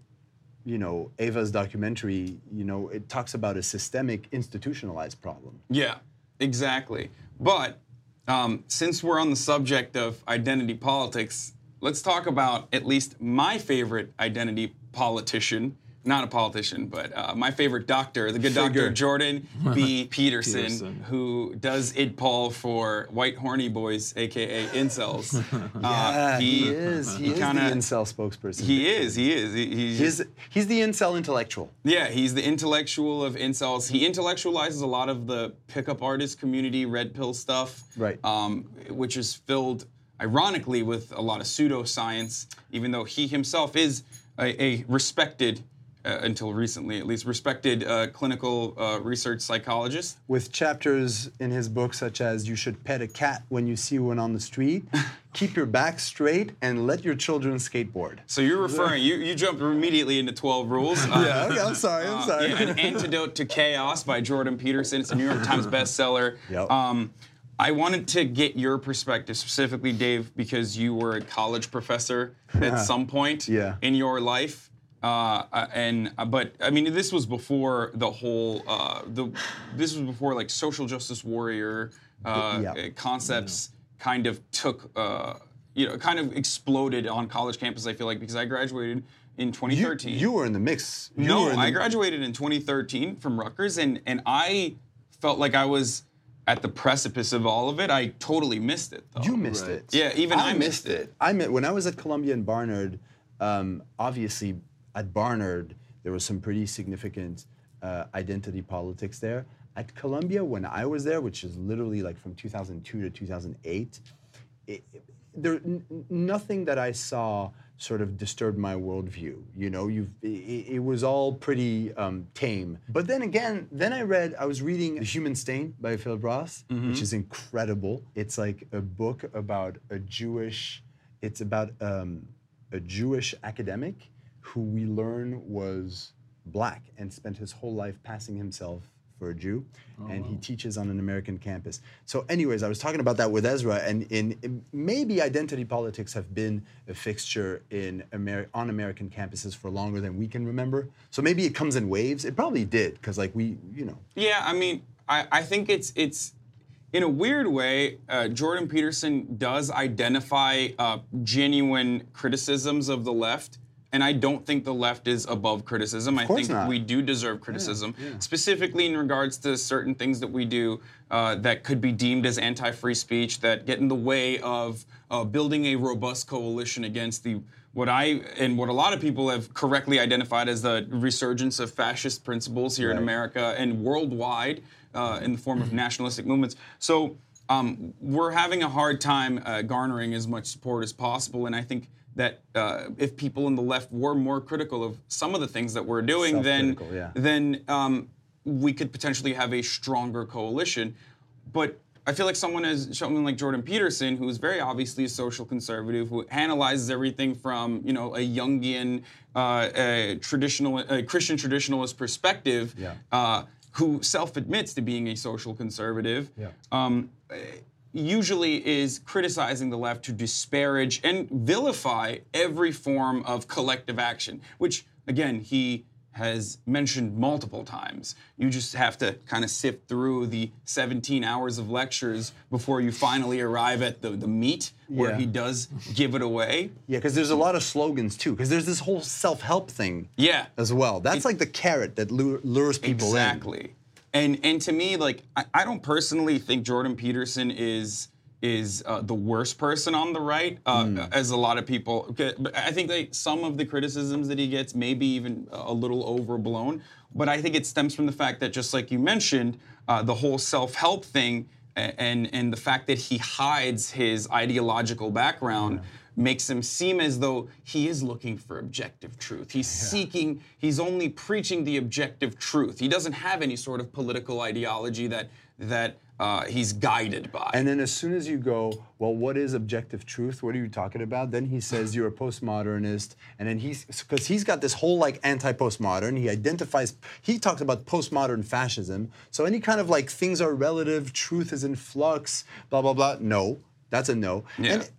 [SPEAKER 3] you know, Ava's documentary. You know, it talks about a systemic, institutionalized problem.
[SPEAKER 2] yeah, exactly. But um, since we're on the subject of identity politics, let's talk about at least my favorite identity politician. Not a politician, but uh, my favorite doctor, the good doctor Jordan (laughs) B. Peterson,
[SPEAKER 4] Peterson.
[SPEAKER 2] who does id pol for white horny boys, aka incels. (laughs) Uh,
[SPEAKER 3] Yeah, he, is. He, is
[SPEAKER 2] kinda-
[SPEAKER 3] the incel spokesperson.
[SPEAKER 2] He is. He is. He, he's
[SPEAKER 3] He's he's the incel intellectual.
[SPEAKER 2] Yeah, he's the intellectual of incels. He intellectualizes a lot of the pickup artist community, red pill stuff,
[SPEAKER 3] Right.
[SPEAKER 2] Um, which is filled, ironically, with a lot of pseudoscience. Even though he himself is a, a respected, uh, until recently at least, respected uh, clinical uh, research psychologist.
[SPEAKER 3] With chapters in his book such as "You should pet a cat when you see one on the street," (laughs) "Keep your back straight," and "Let your children skateboard."
[SPEAKER 2] So you're referring, you, you jumped immediately into 12 Rules. Uh, (laughs)
[SPEAKER 3] Yeah, okay, I'm sorry. I'm sorry.
[SPEAKER 2] Yeah, An Antidote to Chaos by Jordan Peterson. It's a New York (laughs) Times bestseller.
[SPEAKER 3] Yep.
[SPEAKER 2] Um, I wanted to get your perspective, specifically, Dave, because you were a college professor at some point
[SPEAKER 3] Yeah.
[SPEAKER 2] in your life. Uh, uh, and uh, but I mean, this was before the whole uh, the this was before like social justice warrior uh,
[SPEAKER 3] Yeah.
[SPEAKER 2] uh, concepts kind of took uh, you know kind of exploded on college campus. I feel like because I graduated in 2013.
[SPEAKER 3] you were in the mix. You
[SPEAKER 2] No,
[SPEAKER 3] were in
[SPEAKER 2] I
[SPEAKER 3] the-
[SPEAKER 2] graduated in 2013 from Rutgers, and and I felt like I was at the precipice of all of it. I totally missed it. Though.
[SPEAKER 3] You missed
[SPEAKER 4] Right.
[SPEAKER 3] it.
[SPEAKER 2] Yeah, even I missed it.
[SPEAKER 3] I met when I was at Columbia and Barnard. Um, obviously, at Barnard there was some pretty significant uh, identity politics there. At Columbia, when I was there, which is literally like from 2002 to 2008, it, it- there n- nothing that I saw sort of disturbed my worldview. You know, you've it, it was all pretty um, tame. But then again, then I read I was reading The Human Stain by Philip Roth, which is incredible. It's like a book about a Jewish. It's about um, a Jewish academic who we learn was black and spent his whole life passing himself for a Jew, and he teaches on an American campus. So, anyways, I was talking about that with Ezra, and in, in- maybe identity politics have been a fixture in Amer- on American campuses for longer than we can remember. So maybe it comes in waves. It probably did, because like we, you know,
[SPEAKER 2] Yeah, I mean, I, I think it's it's in a weird way, uh, Jordan Peterson does identify uh, genuine criticisms of the left. And I don't think the left is above criticism. I think
[SPEAKER 3] not.
[SPEAKER 2] we do deserve criticism, specifically in regards to certain things that we do uh, that could be deemed as anti-free speech, that get in the way of uh, building a robust coalition against the what I and what a lot of people have correctly identified as the resurgence of fascist principles here in America and worldwide uh, in the form of nationalistic movements. So um, we're having a hard time uh, garnering as much support as possible, and I think that uh, if people in the left were more critical of some of the things that we're doing, then
[SPEAKER 3] yeah.
[SPEAKER 2] then um, we could potentially have a stronger coalition. But I feel like someone as someone like Jordan Peterson, who is very obviously a social conservative, who analyzes everything from you know a Jungian, uh, a traditional, a Christian traditionalist perspective,
[SPEAKER 3] Yeah.
[SPEAKER 2] uh, who self-admits to being a social conservative.
[SPEAKER 3] Yeah.
[SPEAKER 2] Um, usually is criticizing the left to disparage and vilify every form of collective action, which again he has mentioned multiple times. You just have to kind of sift through the 17 hours of lectures before you finally arrive at the, the meat where
[SPEAKER 3] Yeah.
[SPEAKER 2] he does give it away.
[SPEAKER 3] Yeah, because there's a lot of slogans too. Because there's this whole self-help thing
[SPEAKER 2] Yeah.
[SPEAKER 3] as well. That's like the carrot that lures people in.
[SPEAKER 2] exactly. And and to me, like I, I don't personally think Jordan Peterson is is uh, the worst person on the right, uh,
[SPEAKER 3] Hmm.
[SPEAKER 2] as a lot of people. okay, But I think like some of the criticisms that he gets maybe even a little overblown. But I think it stems from the fact that just like you mentioned, uh, the whole self-help thing and and the fact that he hides his ideological background makes him seem as though he is looking for objective truth. He's seeking, he's only preaching the objective truth. He doesn't have any sort of political ideology that that uh, he's guided by.
[SPEAKER 3] And then as soon as you go, well, what is objective truth? What are you talking about? Then he says you're a postmodernist, and then he's because he's got this whole like anti-postmodern. He identifies. He talks about postmodern fascism. So any kind of like things are relative, truth is in flux, blah blah blah. No, that's a no.
[SPEAKER 2] Yeah.
[SPEAKER 3] And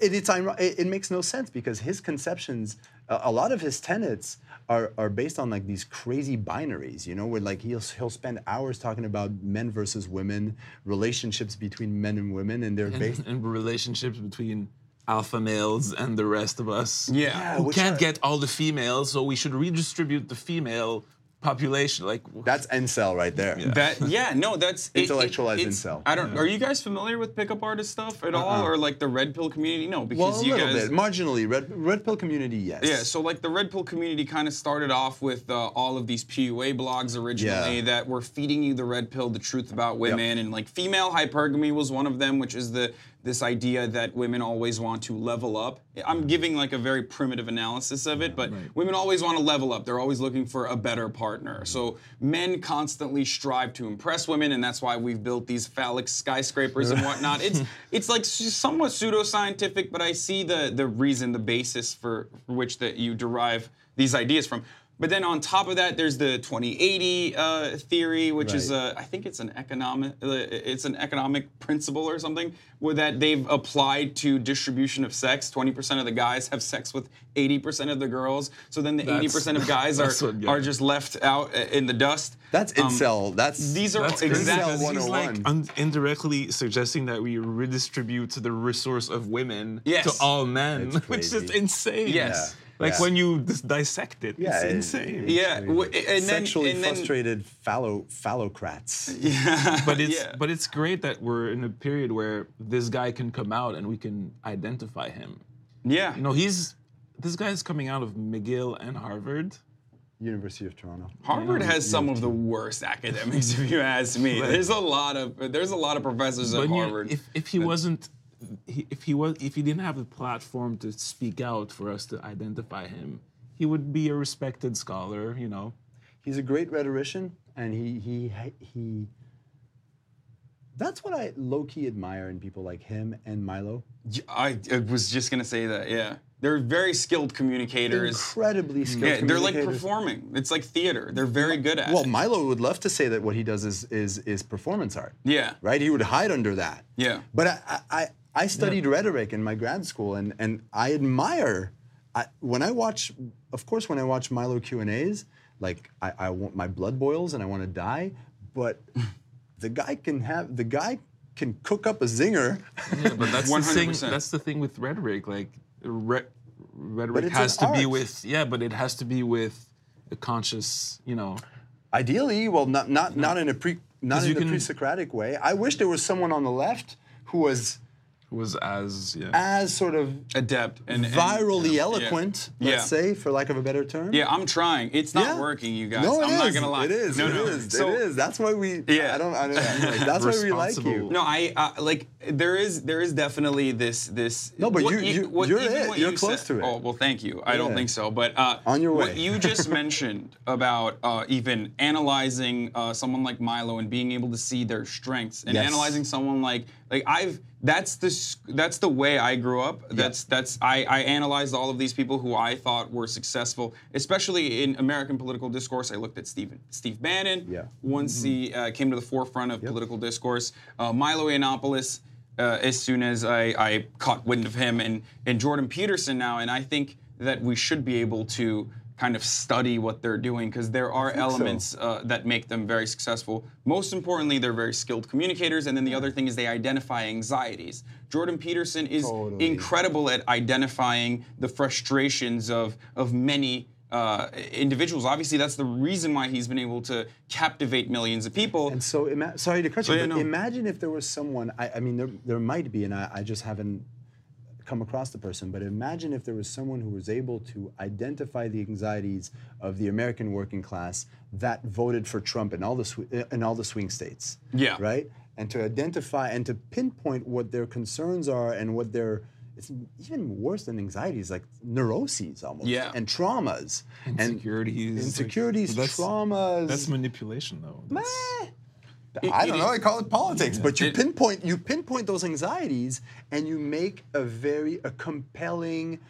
[SPEAKER 3] it's it, it makes no sense because his conceptions, a, a lot of his tenets are, are based on like these crazy binaries, you know, where like he'll he'll spend hours talking about men versus women, relationships between men and women, and they're based.
[SPEAKER 4] and relationships between alpha males and the rest of us.
[SPEAKER 2] Yeah.
[SPEAKER 4] who
[SPEAKER 3] which
[SPEAKER 4] can't
[SPEAKER 3] are-
[SPEAKER 4] get all the females, so we should redistribute the female population. Like
[SPEAKER 3] That's incel right there.
[SPEAKER 2] That yeah no that's it- it-
[SPEAKER 3] Intellectualized
[SPEAKER 2] it's-
[SPEAKER 3] incel.
[SPEAKER 2] I don't. Are you guys familiar with pickup artist stuff at all, or like the red pill community? No, because
[SPEAKER 3] Well, a
[SPEAKER 2] you
[SPEAKER 3] little
[SPEAKER 2] guys.
[SPEAKER 3] bit, marginally. Red red pill community, yes.
[SPEAKER 2] Yeah, so like the Red Pill community kind of started off with uh, all of these PUA blogs originally
[SPEAKER 3] Yeah.
[SPEAKER 2] that were feeding you the red pill, the truth about women, and like female hypergamy was one of them, which is the this idea that women always want to level up. I'm giving like a very primitive analysis of it, but women always want to level up. They're always looking for a better partner. So men constantly strive to impress women, and that's why we've built these phallic skyscrapers and (laughs) whatnot. It's it's like somewhat pseudoscientific, but I see the the reason, the basis for which that you derive these ideas from. But then on top of that, there's the 2080 uh, theory, which is
[SPEAKER 3] Right.
[SPEAKER 2] uh, I think it's an economic uh, it's an economic principle or something where that they've applied to distribution of sex. 20% of the guys have sex with 80% of the girls, so then the
[SPEAKER 4] That's-
[SPEAKER 2] 80% of guys (laughs) are
[SPEAKER 4] what- yeah.
[SPEAKER 2] are just left out uh, in the dust.
[SPEAKER 3] That's incel. That's
[SPEAKER 2] Um, These are
[SPEAKER 4] That's
[SPEAKER 2] exactly
[SPEAKER 3] Incel
[SPEAKER 4] because he's like un- indirectly suggesting that we redistribute the resource of women
[SPEAKER 2] Yes.
[SPEAKER 4] to all men, (laughs) which is insane.
[SPEAKER 2] Yes.
[SPEAKER 4] Like
[SPEAKER 3] Yeah.
[SPEAKER 4] when you dis- dissect it,
[SPEAKER 3] Yeah,
[SPEAKER 4] it's
[SPEAKER 3] it-
[SPEAKER 4] insane.
[SPEAKER 2] yeah, w- and then
[SPEAKER 3] sexually
[SPEAKER 2] and then,
[SPEAKER 3] frustrated phallo phallocrats. (laughs)
[SPEAKER 4] But it's
[SPEAKER 2] Yeah.
[SPEAKER 4] but it's great that we're in a period where this guy can come out and we can identify him.
[SPEAKER 2] Yeah.
[SPEAKER 4] You know, he's this guy is coming out of McGill and Harvard.
[SPEAKER 3] University of Toronto.
[SPEAKER 2] Harvard has some of the worst academics, (laughs) if you ask me. There's a lot of there's a lot of professors at
[SPEAKER 4] But you-
[SPEAKER 2] Harvard.
[SPEAKER 4] if if he wasn't, he, if he was, if he didn't have the platform to speak out for us to identify him, he would be a respected scholar. You know,
[SPEAKER 3] He's a great rhetorician, and he he he. That's what I low key admire in people like him and Milo.
[SPEAKER 2] I, I was just gonna say that. Yeah, they're very skilled communicators.
[SPEAKER 3] Incredibly skilled.
[SPEAKER 2] Yeah, they're like performing. It's like theater. They're very good at it.
[SPEAKER 3] Well,
[SPEAKER 2] it.
[SPEAKER 3] Milo would love to say that what he does is is is performance art.
[SPEAKER 2] Yeah.
[SPEAKER 3] Right. He would hide under that.
[SPEAKER 2] Yeah.
[SPEAKER 3] But I I, I I studied rhetoric in my grad school, and and I admire. I, when I watch, of course, when I watch Milo Q and A's, like I, I want my blood boils and I want to die. But (laughs) the guy can have the guy can cook up a zinger.
[SPEAKER 4] Yeah, but that's (laughs) the thing. That's the thing with rhetoric. Like, re- rhetoric has
[SPEAKER 3] an
[SPEAKER 4] to be with yeah, but it has to be with a conscious, you know.
[SPEAKER 3] Ideally, well, not not not in a pre not
[SPEAKER 4] 'Cause
[SPEAKER 3] in
[SPEAKER 4] you
[SPEAKER 3] a pre-Socratic way. I wish there was someone on the left who was
[SPEAKER 4] Was as yeah.
[SPEAKER 3] as sort of
[SPEAKER 2] Adept and, and
[SPEAKER 3] virally
[SPEAKER 2] yeah.
[SPEAKER 3] eloquent,
[SPEAKER 2] Yeah.
[SPEAKER 3] let's say, for lack of a better term.
[SPEAKER 2] Yeah, I'm trying. It's not
[SPEAKER 3] Yeah.
[SPEAKER 2] working, you guys.
[SPEAKER 3] No, it
[SPEAKER 2] I'm not gonna lie.
[SPEAKER 3] It is.
[SPEAKER 2] No,
[SPEAKER 3] it
[SPEAKER 2] no.
[SPEAKER 3] is.
[SPEAKER 2] So-
[SPEAKER 3] it is. That's why we.
[SPEAKER 2] Yeah.
[SPEAKER 3] I don't. I don't anyways, that's why we like you.
[SPEAKER 2] No, I uh, like there is there is definitely this this.
[SPEAKER 3] No, but
[SPEAKER 2] what
[SPEAKER 3] you- you- you're it. You're
[SPEAKER 2] you
[SPEAKER 3] close
[SPEAKER 2] said-
[SPEAKER 3] to it.
[SPEAKER 2] Oh well, thank you. I don't think so, but uh,
[SPEAKER 3] On your way.
[SPEAKER 2] What you just (laughs) mentioned about uh, even analyzing uh, someone like Milo and being able to see their strengths and
[SPEAKER 3] Yes.
[SPEAKER 2] analyzing someone like like I've that's the that's the way I grew up. That's that's I, I analyzed all of these people who I thought were successful, especially in American political discourse. I looked at Stephen Steve Bannon.
[SPEAKER 3] Yeah.
[SPEAKER 2] Once he uh, came to the forefront of political discourse, uh, Milo Yiannopoulos. Uh, as soon as I, I caught wind of him and and Jordan Peterson now, and I think that we should be able to kind of study what they're doing because there are
[SPEAKER 3] so.
[SPEAKER 2] elements uh, that make them very successful. Most importantly, they're very skilled communicators, and then the other thing is they identify anxieties. Jordan Peterson is
[SPEAKER 3] Totally.
[SPEAKER 2] incredible at identifying the frustrations of of many. Uh, individuals. Obviously, that's the reason why he's been able to captivate millions of people.
[SPEAKER 3] And so, ima- sorry to cut you,
[SPEAKER 2] Oh, yeah,
[SPEAKER 3] but
[SPEAKER 2] no.
[SPEAKER 3] imagine if there was someone. I, I mean, there, there might be, and I, I just haven't come across the person. But imagine if there was someone who was able to identify the anxieties of the American working class that voted for Trump in all the sw- in all the swing states.
[SPEAKER 2] Yeah.
[SPEAKER 3] Right. And to identify and to pinpoint what their concerns are and what their it's even worse than anxieties, like neuroses almost,
[SPEAKER 2] Yeah.
[SPEAKER 3] and traumas, and
[SPEAKER 4] Insecurities, like-
[SPEAKER 3] insecurities, traumas.
[SPEAKER 4] That's manipulation, though. That's-
[SPEAKER 3] I don't know. I call it politics, but you pinpoint you pinpoint those anxieties, and you make a very a compelling,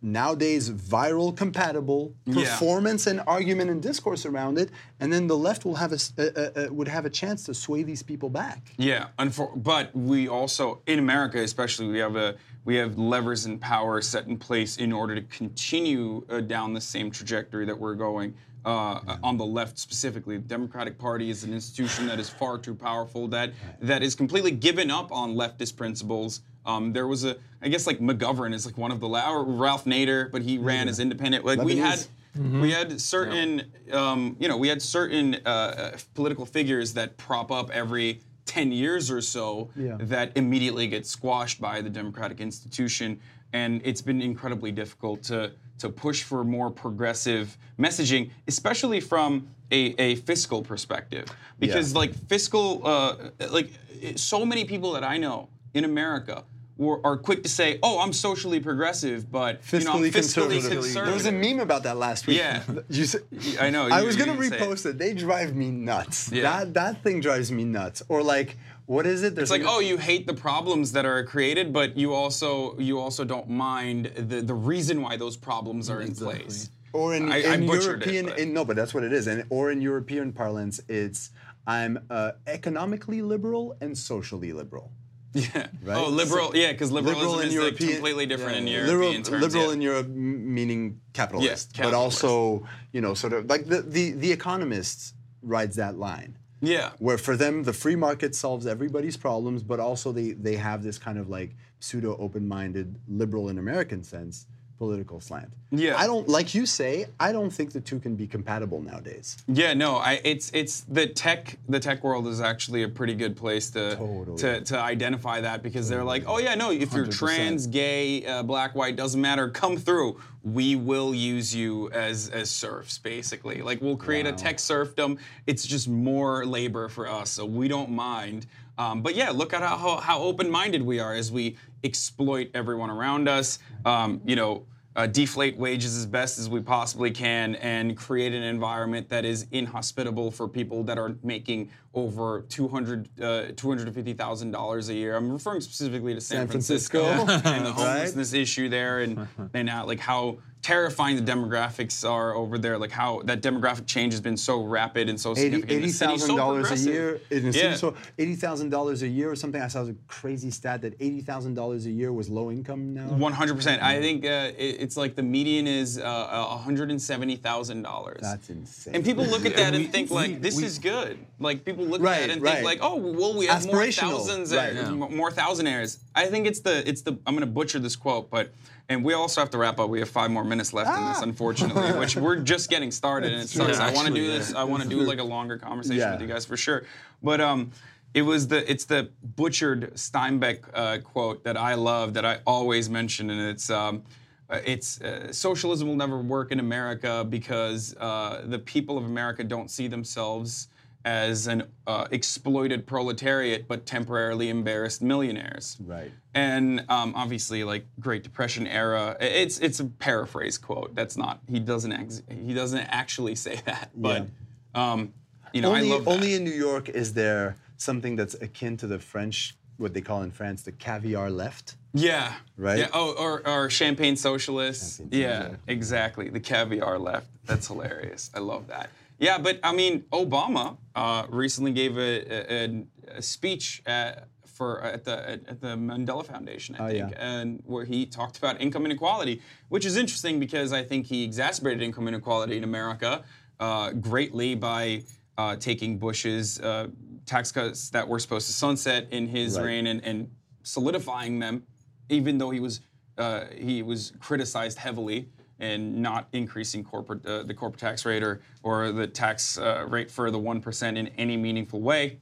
[SPEAKER 3] nowadays viral compatible
[SPEAKER 2] Yeah.
[SPEAKER 3] performance and argument and discourse around it, and then the left will have a, a- a- would have a chance to sway these people back.
[SPEAKER 2] Yeah, but we also in America, especially, we have a we have levers and power set in place in order to continue uh, down the same trajectory that we're going. Uh, On the left specifically, the Democratic Party is an institution that is far too powerful that that is completely given up on leftist principles. Um, there was a, I guess like McGovern is like one of the la- or Ralph Nader, but he ran as independent. Like we had
[SPEAKER 3] Lebanese.
[SPEAKER 2] we had certain, um, you know, we had certain uh, uh, political figures that prop up every 10 years or so
[SPEAKER 3] Yeah.
[SPEAKER 2] that immediately get squashed by the democratic institution. And it's been incredibly difficult to, to push for more progressive messaging, especially from a, a fiscal perspective. Because,
[SPEAKER 3] Yeah.
[SPEAKER 2] like, fiscal, uh, like, so many people that I know in America were, are quick to say, oh, I'm socially progressive, but you know, I'm
[SPEAKER 3] Fiscally
[SPEAKER 2] fiscally
[SPEAKER 3] conservative.
[SPEAKER 2] conservative.
[SPEAKER 3] There was a meme about that last week.
[SPEAKER 2] Yeah. (laughs)
[SPEAKER 3] You said,
[SPEAKER 2] I know.
[SPEAKER 3] I was gonna
[SPEAKER 2] didn't it.
[SPEAKER 3] repost it. They drive me nuts.
[SPEAKER 2] Yeah.
[SPEAKER 3] That that thing drives me nuts. Or like, what is it? There's
[SPEAKER 2] It's like, oh, you hate the problems that are created, but you also you also don't mind the the reason why those problems are in place.
[SPEAKER 3] Or in,
[SPEAKER 2] I- I
[SPEAKER 3] in
[SPEAKER 2] butchered it,
[SPEAKER 3] European,
[SPEAKER 2] but-
[SPEAKER 3] in, no, but that's what it is. And or in European parlance, it's I'm uh, economically liberal and socially liberal.
[SPEAKER 2] Yeah.
[SPEAKER 3] Right?
[SPEAKER 2] Oh, liberal. yeah, because liberalism
[SPEAKER 3] Liberal
[SPEAKER 2] is like completely different in Europe.
[SPEAKER 3] liberal,
[SPEAKER 2] terms.
[SPEAKER 3] liberal
[SPEAKER 2] yeah.
[SPEAKER 3] in Europe meaning capitalist, but
[SPEAKER 2] capitalist.
[SPEAKER 3] also you know sort of like the the the Economist rides that line.
[SPEAKER 2] yeah.
[SPEAKER 3] where for them the free market solves everybody's problems, but also they they have this kind of like pseudo open-minded liberal in American sense political slant.
[SPEAKER 2] Yeah.
[SPEAKER 3] I don't like you say. I don't think the two can be compatible nowadays.
[SPEAKER 2] Yeah, no, I it's it's the tech the tech world is actually a pretty good place to
[SPEAKER 3] Totally.
[SPEAKER 2] to, to identify that because they're like, oh yeah, no, if you're
[SPEAKER 3] 100%.
[SPEAKER 2] trans, gay, uh, black, white, doesn't matter, come through. We will use you as as serfs, basically. Like we'll create a tech serfdom. It's just more labor for us, so we don't mind. Um, but yeah, look at how how open-minded we are as we exploit everyone around us. Um, you know uh, deflate wages as best as we possibly can and create an environment that is inhospitable for people that are making over 200 uh, $250,000 a year. I'm referring specifically to San,
[SPEAKER 3] San Francisco, (laughs)
[SPEAKER 2] and the (laughs)
[SPEAKER 3] right?
[SPEAKER 2] homelessness issue there and (laughs) and uh, like how terrifying the demographics are over there, like how that demographic change has been so rapid and so
[SPEAKER 3] 80
[SPEAKER 2] significant. The city's so
[SPEAKER 3] $80,000 a year. In a
[SPEAKER 2] Yeah.
[SPEAKER 3] city, so $80,000 a year or something. I saw a crazy stat that $80,000 a year was low income now.
[SPEAKER 2] One hundred percent. I think uh, it, it's like the median is uh, one hundred and seventy thousand dollars.
[SPEAKER 3] That's insane.
[SPEAKER 2] And people look at (laughs) that and
[SPEAKER 4] we-
[SPEAKER 2] think like, this
[SPEAKER 4] we-
[SPEAKER 2] is good. Like people look
[SPEAKER 3] Right,
[SPEAKER 2] at that and
[SPEAKER 3] right.
[SPEAKER 2] think like, oh, well, we have more thousands,
[SPEAKER 3] right.
[SPEAKER 2] uh, m- more thousandaires. I think it's the it's the I'm gonna butcher this quote, but and we also have to wrap up. We have five more minutes left in this,
[SPEAKER 3] Ah.
[SPEAKER 2] unfortunately, (laughs) which we're just getting started, and it sucks.
[SPEAKER 4] Yeah,
[SPEAKER 2] I want to do this. I want to do like a longer conversation
[SPEAKER 3] Yeah.
[SPEAKER 2] with you guys for sure. But um, it was the it's the butchered Steinbeck uh, quote that I love that I always mention, and it's um, uh, it's uh, socialism will never work in America because uh, the people of America don't see themselves as an uh, exploited proletariat, but temporarily embarrassed millionaires.
[SPEAKER 3] Right.
[SPEAKER 2] And um, obviously, like Great Depression era, it's it's a paraphrase quote. That's not he doesn't ex- he doesn't actually say that, but um, you know
[SPEAKER 3] only,
[SPEAKER 2] I love that.
[SPEAKER 3] only in New York is there something that's akin to the French, what they call in France, the caviar left.
[SPEAKER 2] Yeah.
[SPEAKER 3] Right?
[SPEAKER 2] Yeah. Oh, or, or champagne socialists.
[SPEAKER 3] Champagne
[SPEAKER 2] yeah,
[SPEAKER 3] socialist.
[SPEAKER 2] exactly. The caviar left. That's hilarious. I love that. Yeah, but I mean, Obama uh, recently gave a, a, a speech at, for at the at, the Mandela Foundation, I
[SPEAKER 3] Oh,
[SPEAKER 2] think,
[SPEAKER 3] yeah.
[SPEAKER 2] and where he talked about income inequality, which is interesting because I think he exacerbated income inequality in America uh, greatly by uh, taking Bush's uh, tax cuts that were supposed to sunset in his
[SPEAKER 3] Right.
[SPEAKER 2] reign and, and solidifying them, even though he was uh, he was criticized heavily and not increasing corporate uh, the corporate tax rate or or the tax uh, rate for the one percent in any meaningful way.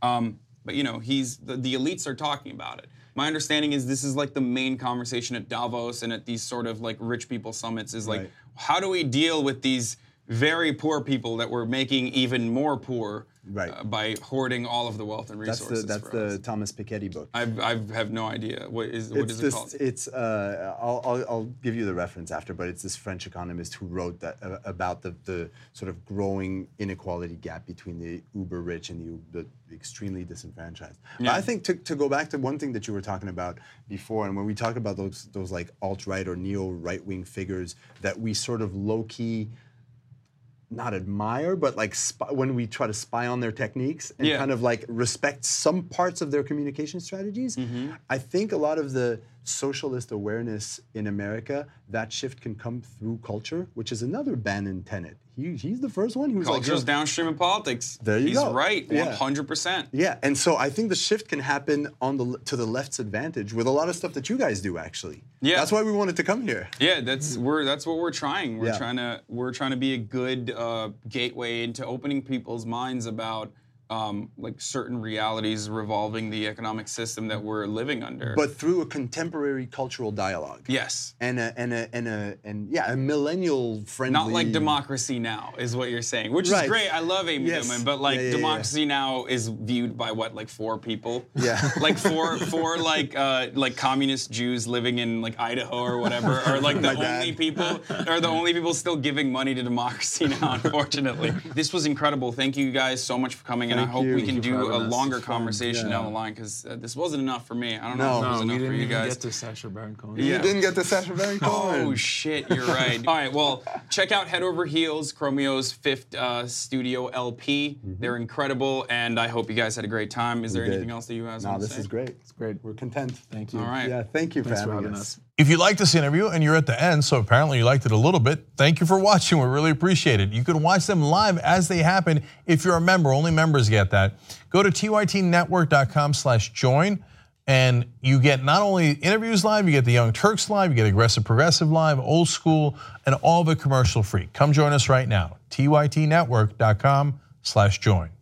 [SPEAKER 2] Um, but you know, he's the, the elites are talking about it. My understanding is this is like the main conversation at Davos and at these sort of like rich people summits is like,
[SPEAKER 3] Right.
[SPEAKER 2] how do we deal with these very poor people that we're making even more poor
[SPEAKER 3] Right.
[SPEAKER 2] uh, by hoarding all of the wealth and
[SPEAKER 3] That's
[SPEAKER 2] resources?
[SPEAKER 3] the that's
[SPEAKER 2] for us?
[SPEAKER 3] the Thomas Piketty book.
[SPEAKER 2] I've, I've have no idea what is what
[SPEAKER 3] it's
[SPEAKER 2] is it
[SPEAKER 3] this,
[SPEAKER 2] called?
[SPEAKER 3] It's uh, I'll, I'll, I'll give you the reference after, but it's this French economist who wrote that uh, about the, the sort of growing inequality gap between the uber rich and the, the extremely disenfranchised. But
[SPEAKER 2] Yeah.
[SPEAKER 3] I think to, to go back to one thing that you were talking about before, and when we talk about those those like alt right or neo right wing figures that we sort of low key not admire, but like spy, when we try to spy on their techniques and
[SPEAKER 2] Yeah.
[SPEAKER 3] kind of like respect some parts of their communication strategies,
[SPEAKER 2] Mm-hmm.
[SPEAKER 3] I think a lot of the socialist awareness in America, that shift can come through culture, which is another Bannon tenet. He, he's the first one who was
[SPEAKER 2] Culture's
[SPEAKER 3] like,
[SPEAKER 2] downstream in politics.
[SPEAKER 3] There you
[SPEAKER 2] He's
[SPEAKER 3] go.
[SPEAKER 2] right,
[SPEAKER 3] Yeah.
[SPEAKER 2] one hundred percent.
[SPEAKER 3] yeah, and so I think the shift can happen on the to the left's advantage with a lot of stuff that you guys do actually.
[SPEAKER 2] Yeah.
[SPEAKER 3] that's why we wanted to come here.
[SPEAKER 2] Yeah, that's we're that's what we're trying. We're
[SPEAKER 3] Yeah.
[SPEAKER 2] trying to we're trying to be a good uh, gateway into opening people's minds about um, like certain realities revolving the economic system that we're living under.
[SPEAKER 3] But through a contemporary cultural dialogue.
[SPEAKER 2] yes,
[SPEAKER 3] And a and a and a and yeah, a millennial friendly.
[SPEAKER 2] not like democracy now is what you're saying, which
[SPEAKER 3] Right.
[SPEAKER 2] is great. I love Amy
[SPEAKER 3] Yes.
[SPEAKER 2] Newman, but like
[SPEAKER 3] Yeah, yeah, yeah.
[SPEAKER 2] democracy now is viewed by what like four people.
[SPEAKER 3] Yeah. (laughs)
[SPEAKER 2] like four four like uh, like communist Jews living in like Idaho or whatever (laughs) are like the only people are the only people still giving money to democracy now. (laughs) Unfortunately, this was incredible. Thank you guys so much for coming, I hope
[SPEAKER 3] you.
[SPEAKER 2] we can do a
[SPEAKER 4] us.
[SPEAKER 2] longer
[SPEAKER 4] It's
[SPEAKER 2] conversation
[SPEAKER 3] Yeah.
[SPEAKER 2] down the line because uh, this wasn't enough for me. I don't know
[SPEAKER 3] No.
[SPEAKER 2] if it was
[SPEAKER 4] No,
[SPEAKER 2] enough for
[SPEAKER 4] didn't
[SPEAKER 2] you
[SPEAKER 4] even
[SPEAKER 2] guys.
[SPEAKER 4] get to Sacha Baron Cohen.
[SPEAKER 2] Yeah.
[SPEAKER 3] You didn't get to Sacha Baron (laughs) Cohen.
[SPEAKER 2] Oh shit, you're right. (laughs) All right, well, check out Head Over Heels, Chromeo's fifth uh, studio LP. They're incredible, and I hope you guys had a great time. Is there
[SPEAKER 3] did.
[SPEAKER 2] anything else that you guys
[SPEAKER 3] No,
[SPEAKER 2] want to
[SPEAKER 3] this
[SPEAKER 2] say?
[SPEAKER 3] is great.
[SPEAKER 4] It's great.
[SPEAKER 3] We're content.
[SPEAKER 4] Thank you.
[SPEAKER 2] All right.
[SPEAKER 3] Yeah, thank you
[SPEAKER 4] Thanks
[SPEAKER 3] for
[SPEAKER 4] for
[SPEAKER 3] having
[SPEAKER 4] having
[SPEAKER 3] us.
[SPEAKER 4] us.
[SPEAKER 1] If you like this interview and you're at the end, so apparently you liked it a little bit, thank you for (laughs) watching. We really appreciate it. You can watch them live as they happen if you're a member. Only members get that. Go to tytnetwork.com slash join and you get not only interviews live, you get the Young Turks live, you get Aggressive Progressive live, Old School, and all of it commercial free. Come join us right now. tytnetwork.com slash join.